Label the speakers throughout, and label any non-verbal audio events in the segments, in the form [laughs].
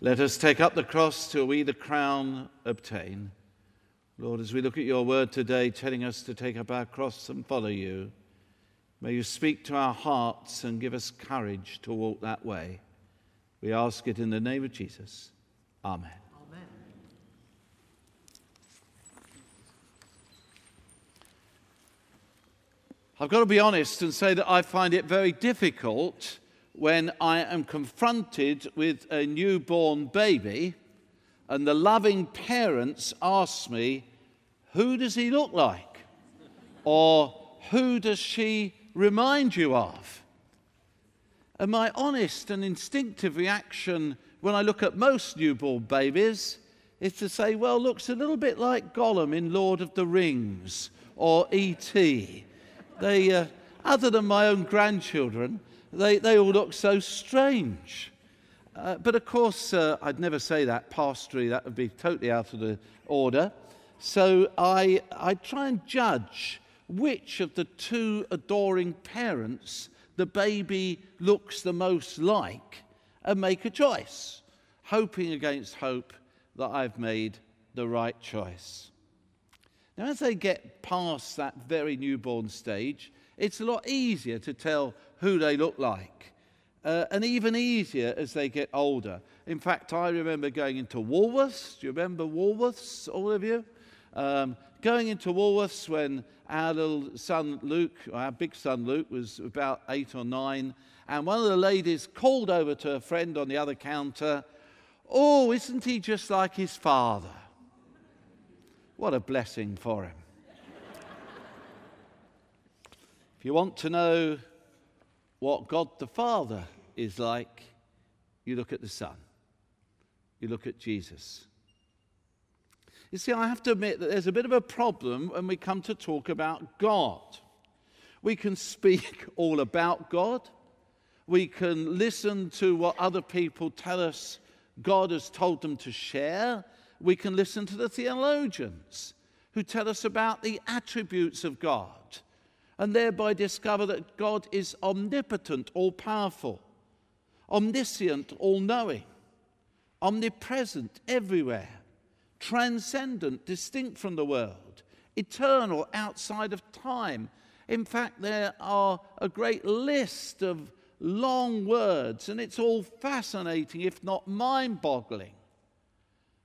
Speaker 1: Let us take up the cross till we the crown obtain. Lord, as we look at your word today, telling us to take up our cross and follow you, may you speak to our hearts and give us courage to walk that way. We ask it in the name of Jesus. Amen. Amen. I've got to be honest and say that I find it very difficult when I am confronted with a newborn baby and the loving parents ask me, Who does he look like? Or who does she remind you of? And my honest and instinctive reaction when I look at most newborn babies is to say, Well, looks a little bit like Gollum in Lord of the Rings or E.T. They, uh, other than my own grandchildren, they, they all look so strange. Uh, but of course, uh, I'd never say that pastorally, that would be totally out of the order. So I, I try and judge which of the two adoring parents the baby looks the most like and make a choice, hoping against hope that I've made the right choice. Now, as they get past that very newborn stage, it's a lot easier to tell who they look like. Uh, and even easier as they get older. In fact, I remember going into Woolworths. Do you remember Woolworths, all of you? Um, going into Woolworths when our little son Luke, our big son Luke, was about eight or nine, and one of the ladies called over to a friend on the other counter, Oh, isn't he just like his father? What a blessing for him. if you want to know what God the Father is like, you look at the Son, you look at Jesus. You see, I have to admit that there's a bit of a problem when we come to talk about God. We can speak [laughs] all about God. We can listen to what other people tell us God has told them to share. We can listen to the theologians who tell us about the attributes of God and thereby discover that God is omnipotent, all powerful, omniscient, all knowing, omnipresent everywhere, transcendent, distinct from the world, eternal, outside of time. In fact, there are a great list of long words, and it's all fascinating, if not mind boggling.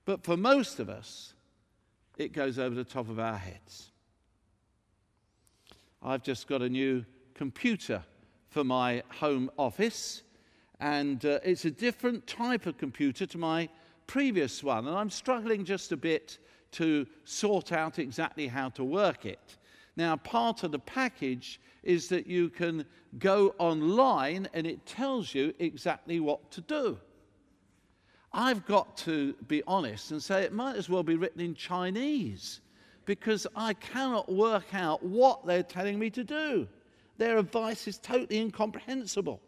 Speaker 1: But for most of us, it goes over the top of our heads. I've just got a new computer for my home office, and uh, it's a different type of computer to my previous one, and I'm struggling just a bit to sort out exactly how to work it. Now, part of the package is that you can go online and it tells you exactly what to do. I've got to be honest and say it might as well be written in Chinese because I cannot work out what they're telling me to do. Their advice is totally incomprehensible.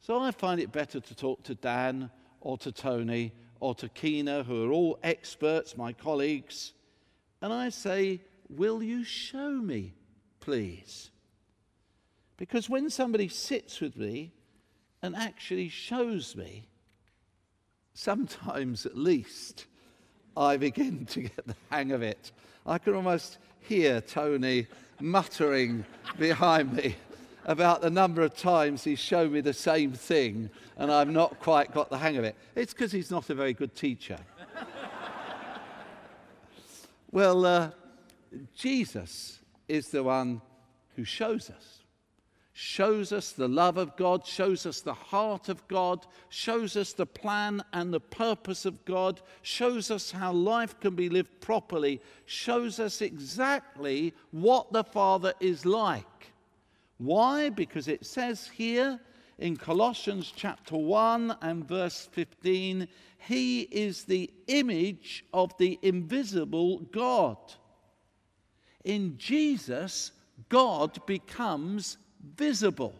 Speaker 1: So I find it better to talk to Dan or to Tony or to Keena, who are all experts, my colleagues, and I say, Will you show me, please? Because when somebody sits with me and actually shows me, sometimes at least, I begin [laughs] to get the hang of it. I can almost hear Tony muttering behind me about the number of times he's shown me the same thing and I've not quite got the hang of it. It's because he's not a very good teacher. [laughs] well, uh, Jesus is the one who shows us shows us the love of God, shows us the heart of God, shows us the plan and the purpose of God, shows us how life can be lived properly, shows us exactly what the Father is like. Why? Because it says here in Colossians chapter 1 and verse 15, He is the image of the invisible God. In Jesus, God becomes visible.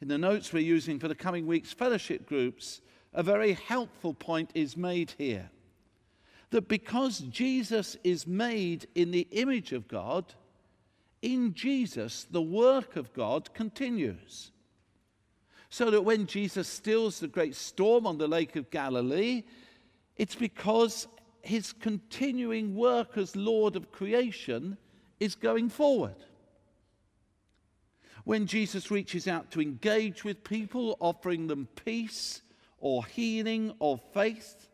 Speaker 1: In the notes we're using for the coming week's fellowship groups, a very helpful point is made here. That because Jesus is made in the image of God, in Jesus the work of God continues. So that when Jesus stills the great storm on the Lake of Galilee, it's because his continuing work as Lord of creation is going forward. When Jesus reaches out to engage with people, offering them peace or healing or faith,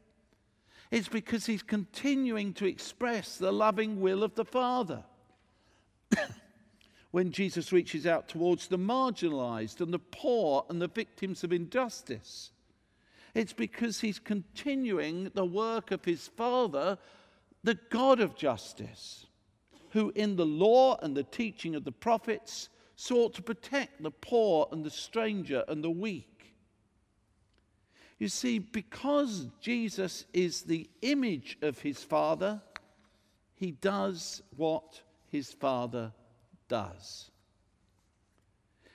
Speaker 1: it's because he's continuing to express the loving will of the Father. [coughs] when Jesus reaches out towards the marginalized and the poor and the victims of injustice, it's because he's continuing the work of his Father, the God of justice, who in the law and the teaching of the prophets sought to protect the poor and the stranger and the weak. You see, because Jesus is the image of his Father, he does what his Father does.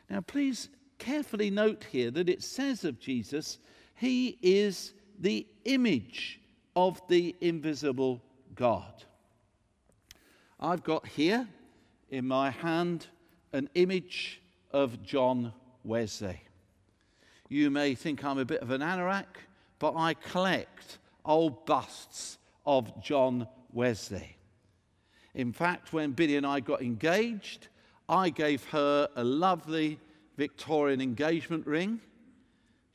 Speaker 1: Now, please carefully note here that it says of Jesus, he is the image of the invisible God. I've got here in my hand an image of John Wesley. You may think I'm a bit of an anorak, but I collect old busts of John Wesley. In fact, when Billy and I got engaged, I gave her a lovely Victorian engagement ring.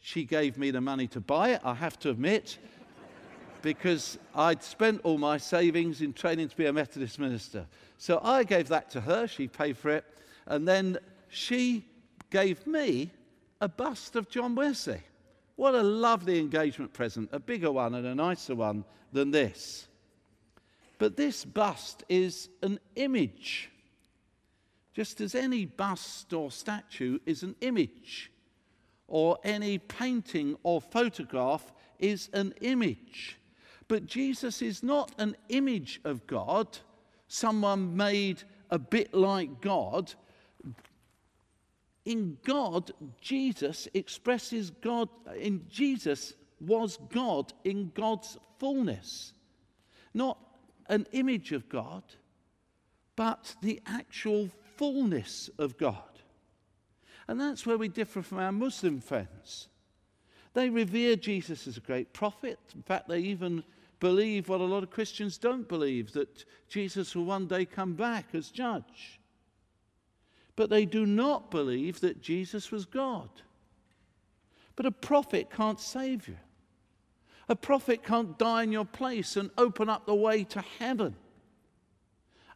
Speaker 1: She gave me the money to buy it, I have to admit, [laughs] because I'd spent all my savings in training to be a Methodist minister. So I gave that to her, she paid for it, and then she gave me a bust of John Wesley. What a lovely engagement present, a bigger one and a nicer one than this. But this bust is an image, just as any bust or statue is an image, or any painting or photograph is an image. But Jesus is not an image of God, someone made a bit like God in God, Jesus expresses God, in Jesus was God in God's fullness. Not an image of God, but the actual fullness of God. And that's where we differ from our Muslim friends. They revere Jesus as a great prophet. In fact, they even believe what a lot of Christians don't believe that Jesus will one day come back as judge but they do not believe that Jesus was God. But a prophet can't save you. A prophet can't die in your place and open up the way to heaven.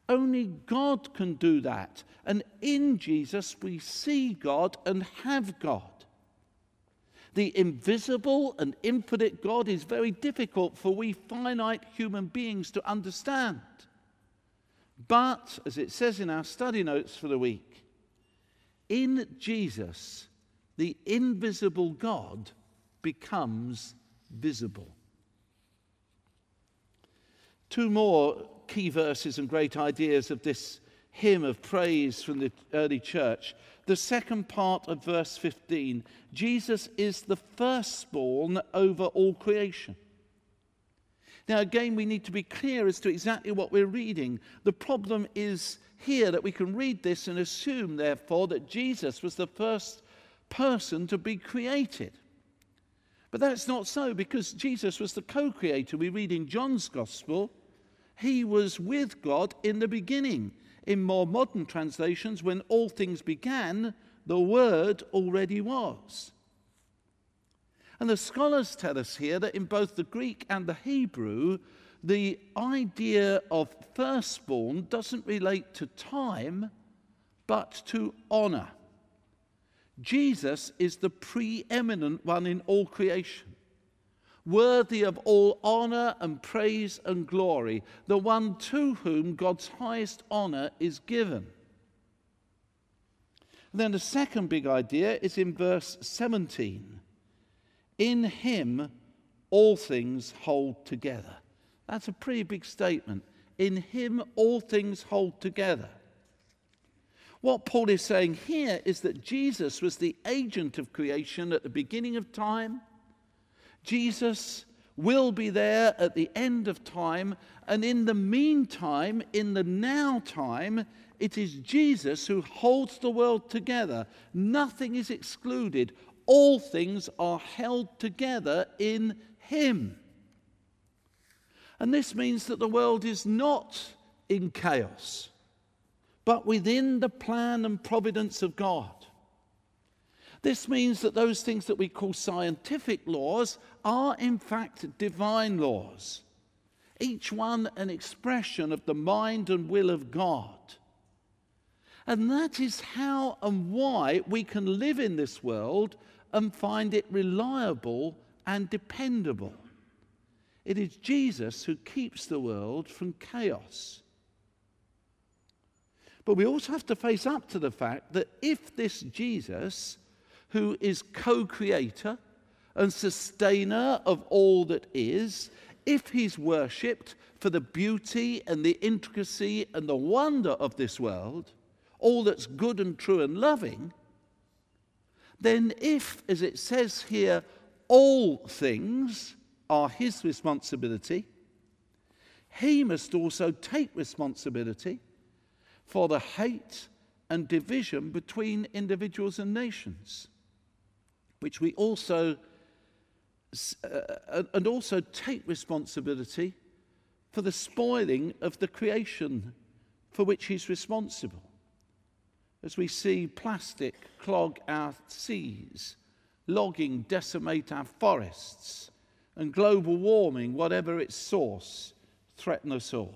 Speaker 1: Only God can do that. And in Jesus, we see God and have God. The invisible and infinite God is very difficult for we finite human beings to understand. But, as it says in our study notes for the week, in Jesus, the invisible God becomes visible. Two more key verses and great ideas of this hymn of praise from the early church. The second part of verse 15 Jesus is the firstborn over all creation. Now, again, we need to be clear as to exactly what we're reading. The problem is here that we can read this and assume, therefore, that Jesus was the first person to be created. But that's not so because Jesus was the co creator. We read in John's Gospel, he was with God in the beginning. In more modern translations, when all things began, the Word already was. And the scholars tell us here that in both the Greek and the Hebrew, the idea of firstborn doesn't relate to time, but to honor. Jesus is the preeminent one in all creation, worthy of all honor and praise and glory, the one to whom God's highest honor is given. And then the second big idea is in verse 17. In him all things hold together. That's a pretty big statement. In him, all things hold together. What Paul is saying here is that Jesus was the agent of creation at the beginning of time. Jesus will be there at the end of time. And in the meantime, in the now time, it is Jesus who holds the world together. Nothing is excluded. all things are held together in Him. And this means that the world is not in chaos, but within the plan and providence of God. This means that those things that we call scientific laws are, in fact, divine laws, each one an expression of the mind and will of God. And that is how and why we can live in this world and find it reliable and dependable. It is Jesus who keeps the world from chaos. But we also have to face up to the fact that if this Jesus, who is co creator and sustainer of all that is, if he's worshipped for the beauty and the intricacy and the wonder of this world, all that's good and true and loving, then if, as it says here, all things are his responsibility, he must also take responsibility for the hate and division between individuals and nations, which we also uh, and also take responsibility for the spoiling of the creation for which he's responsible. As we see plastic clog our seas, logging decimate our forests, and global warming, whatever its source, threaten us all.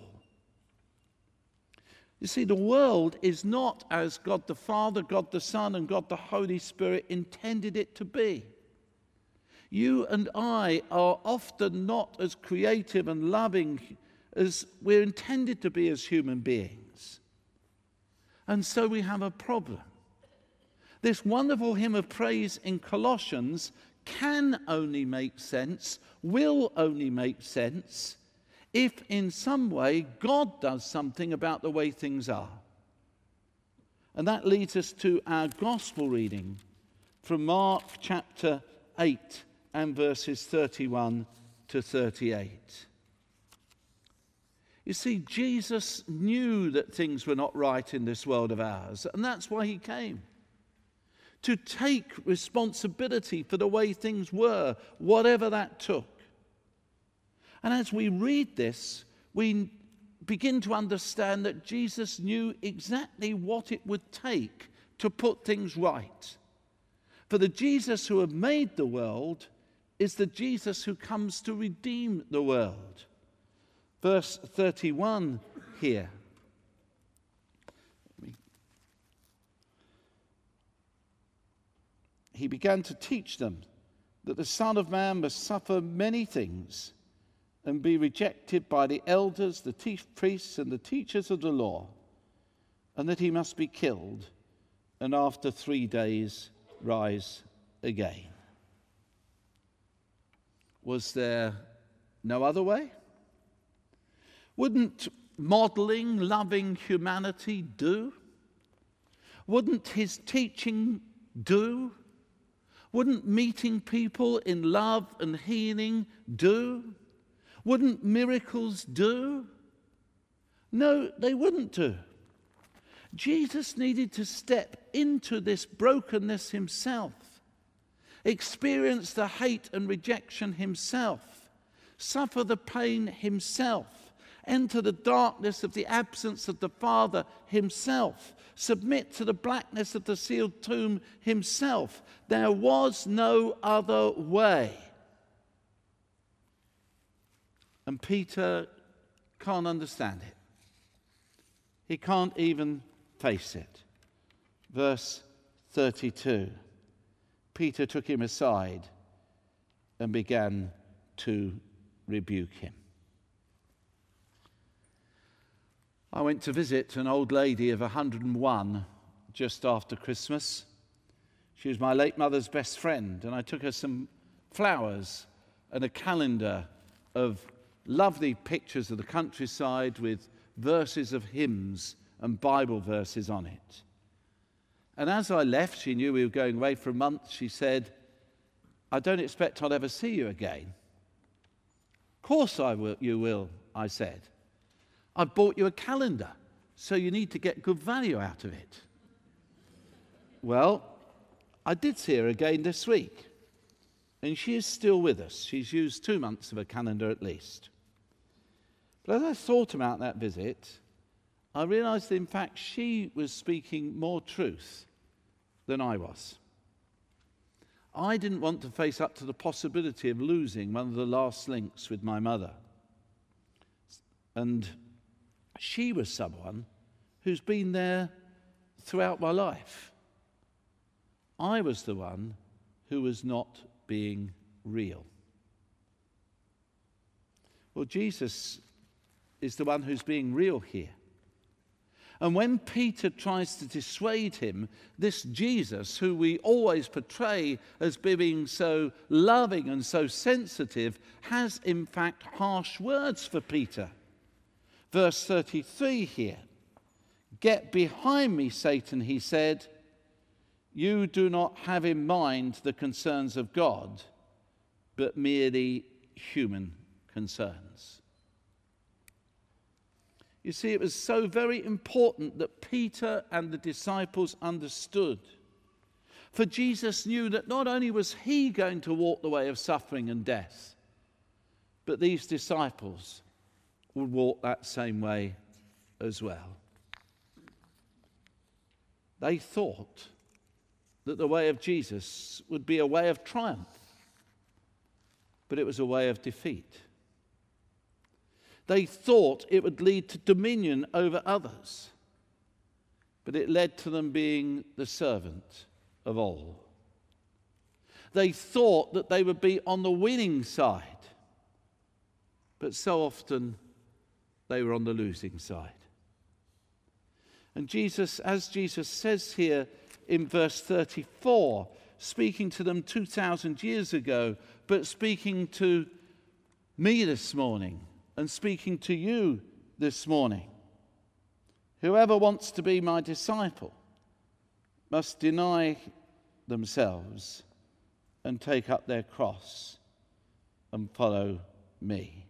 Speaker 1: You see, the world is not as God the Father, God the Son, and God the Holy Spirit intended it to be. You and I are often not as creative and loving as we're intended to be as human beings. And so we have a problem. This wonderful hymn of praise in Colossians can only make sense, will only make sense, if in some way God does something about the way things are. And that leads us to our gospel reading from Mark chapter 8 and verses 31 to 38. You see, Jesus knew that things were not right in this world of ours, and that's why he came to take responsibility for the way things were, whatever that took. And as we read this, we begin to understand that Jesus knew exactly what it would take to put things right. For the Jesus who had made the world is the Jesus who comes to redeem the world. Verse 31 here. He began to teach them that the Son of Man must suffer many things and be rejected by the elders, the chief priests, and the teachers of the law, and that he must be killed and after three days rise again. Was there no other way? Wouldn't modeling loving humanity do? Wouldn't his teaching do? Wouldn't meeting people in love and healing do? Wouldn't miracles do? No, they wouldn't do. Jesus needed to step into this brokenness himself, experience the hate and rejection himself, suffer the pain himself, enter the darkness of the absence of the Father himself, submit to the blackness of the sealed tomb himself. There was no other way. And Peter can't understand it. He can't even face it. Verse 32 Peter took him aside and began to rebuke him. I went to visit an old lady of 101 just after Christmas. She was my late mother's best friend, and I took her some flowers and a calendar of lovely pictures of the countryside with verses of hymns and Bible verses on it. And as I left, she knew we were going away for a month. She said, I don't expect I'll ever see you again. Of course I will, you will, I said. I've bought you a calendar, so you need to get good value out of it. Well, I did see her again this week, and she is still with us. She's used two months of her calendar at least. But as I thought about that visit, I realized that in fact she was speaking more truth than I was. I didn't want to face up to the possibility of losing one of the last links with my mother. And she was someone who's been there throughout my life. I was the one who was not being real. Well, Jesus is the one who's being real here. And when Peter tries to dissuade him, this Jesus, who we always portray as being so loving and so sensitive, has in fact harsh words for Peter. Verse 33 here Get behind me, Satan, he said. You do not have in mind the concerns of God, but merely human concerns. You see, it was so very important that Peter and the disciples understood. For Jesus knew that not only was he going to walk the way of suffering and death, but these disciples would walk that same way as well. They thought that the way of Jesus would be a way of triumph, but it was a way of defeat. They thought it would lead to dominion over others, but it led to them being the servant of all. They thought that they would be on the winning side, but so often they were on the losing side. And Jesus, as Jesus says here in verse 34, speaking to them 2,000 years ago, but speaking to me this morning and speaking to you this morning. Whoever wants to be my disciple must deny themselves and take up their cross and follow me.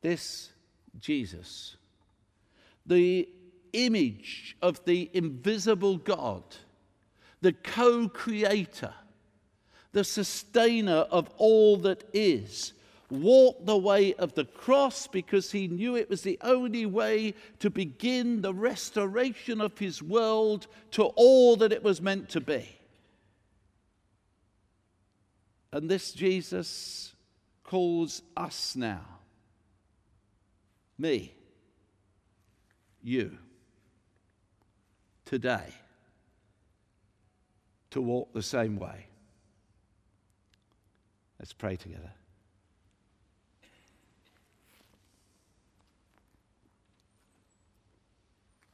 Speaker 1: This Jesus, the image of the invisible God, the co creator, the sustainer of all that is, walked the way of the cross because he knew it was the only way to begin the restoration of his world to all that it was meant to be. And this Jesus calls us now, me, you, today, to walk the same way. Let's pray together.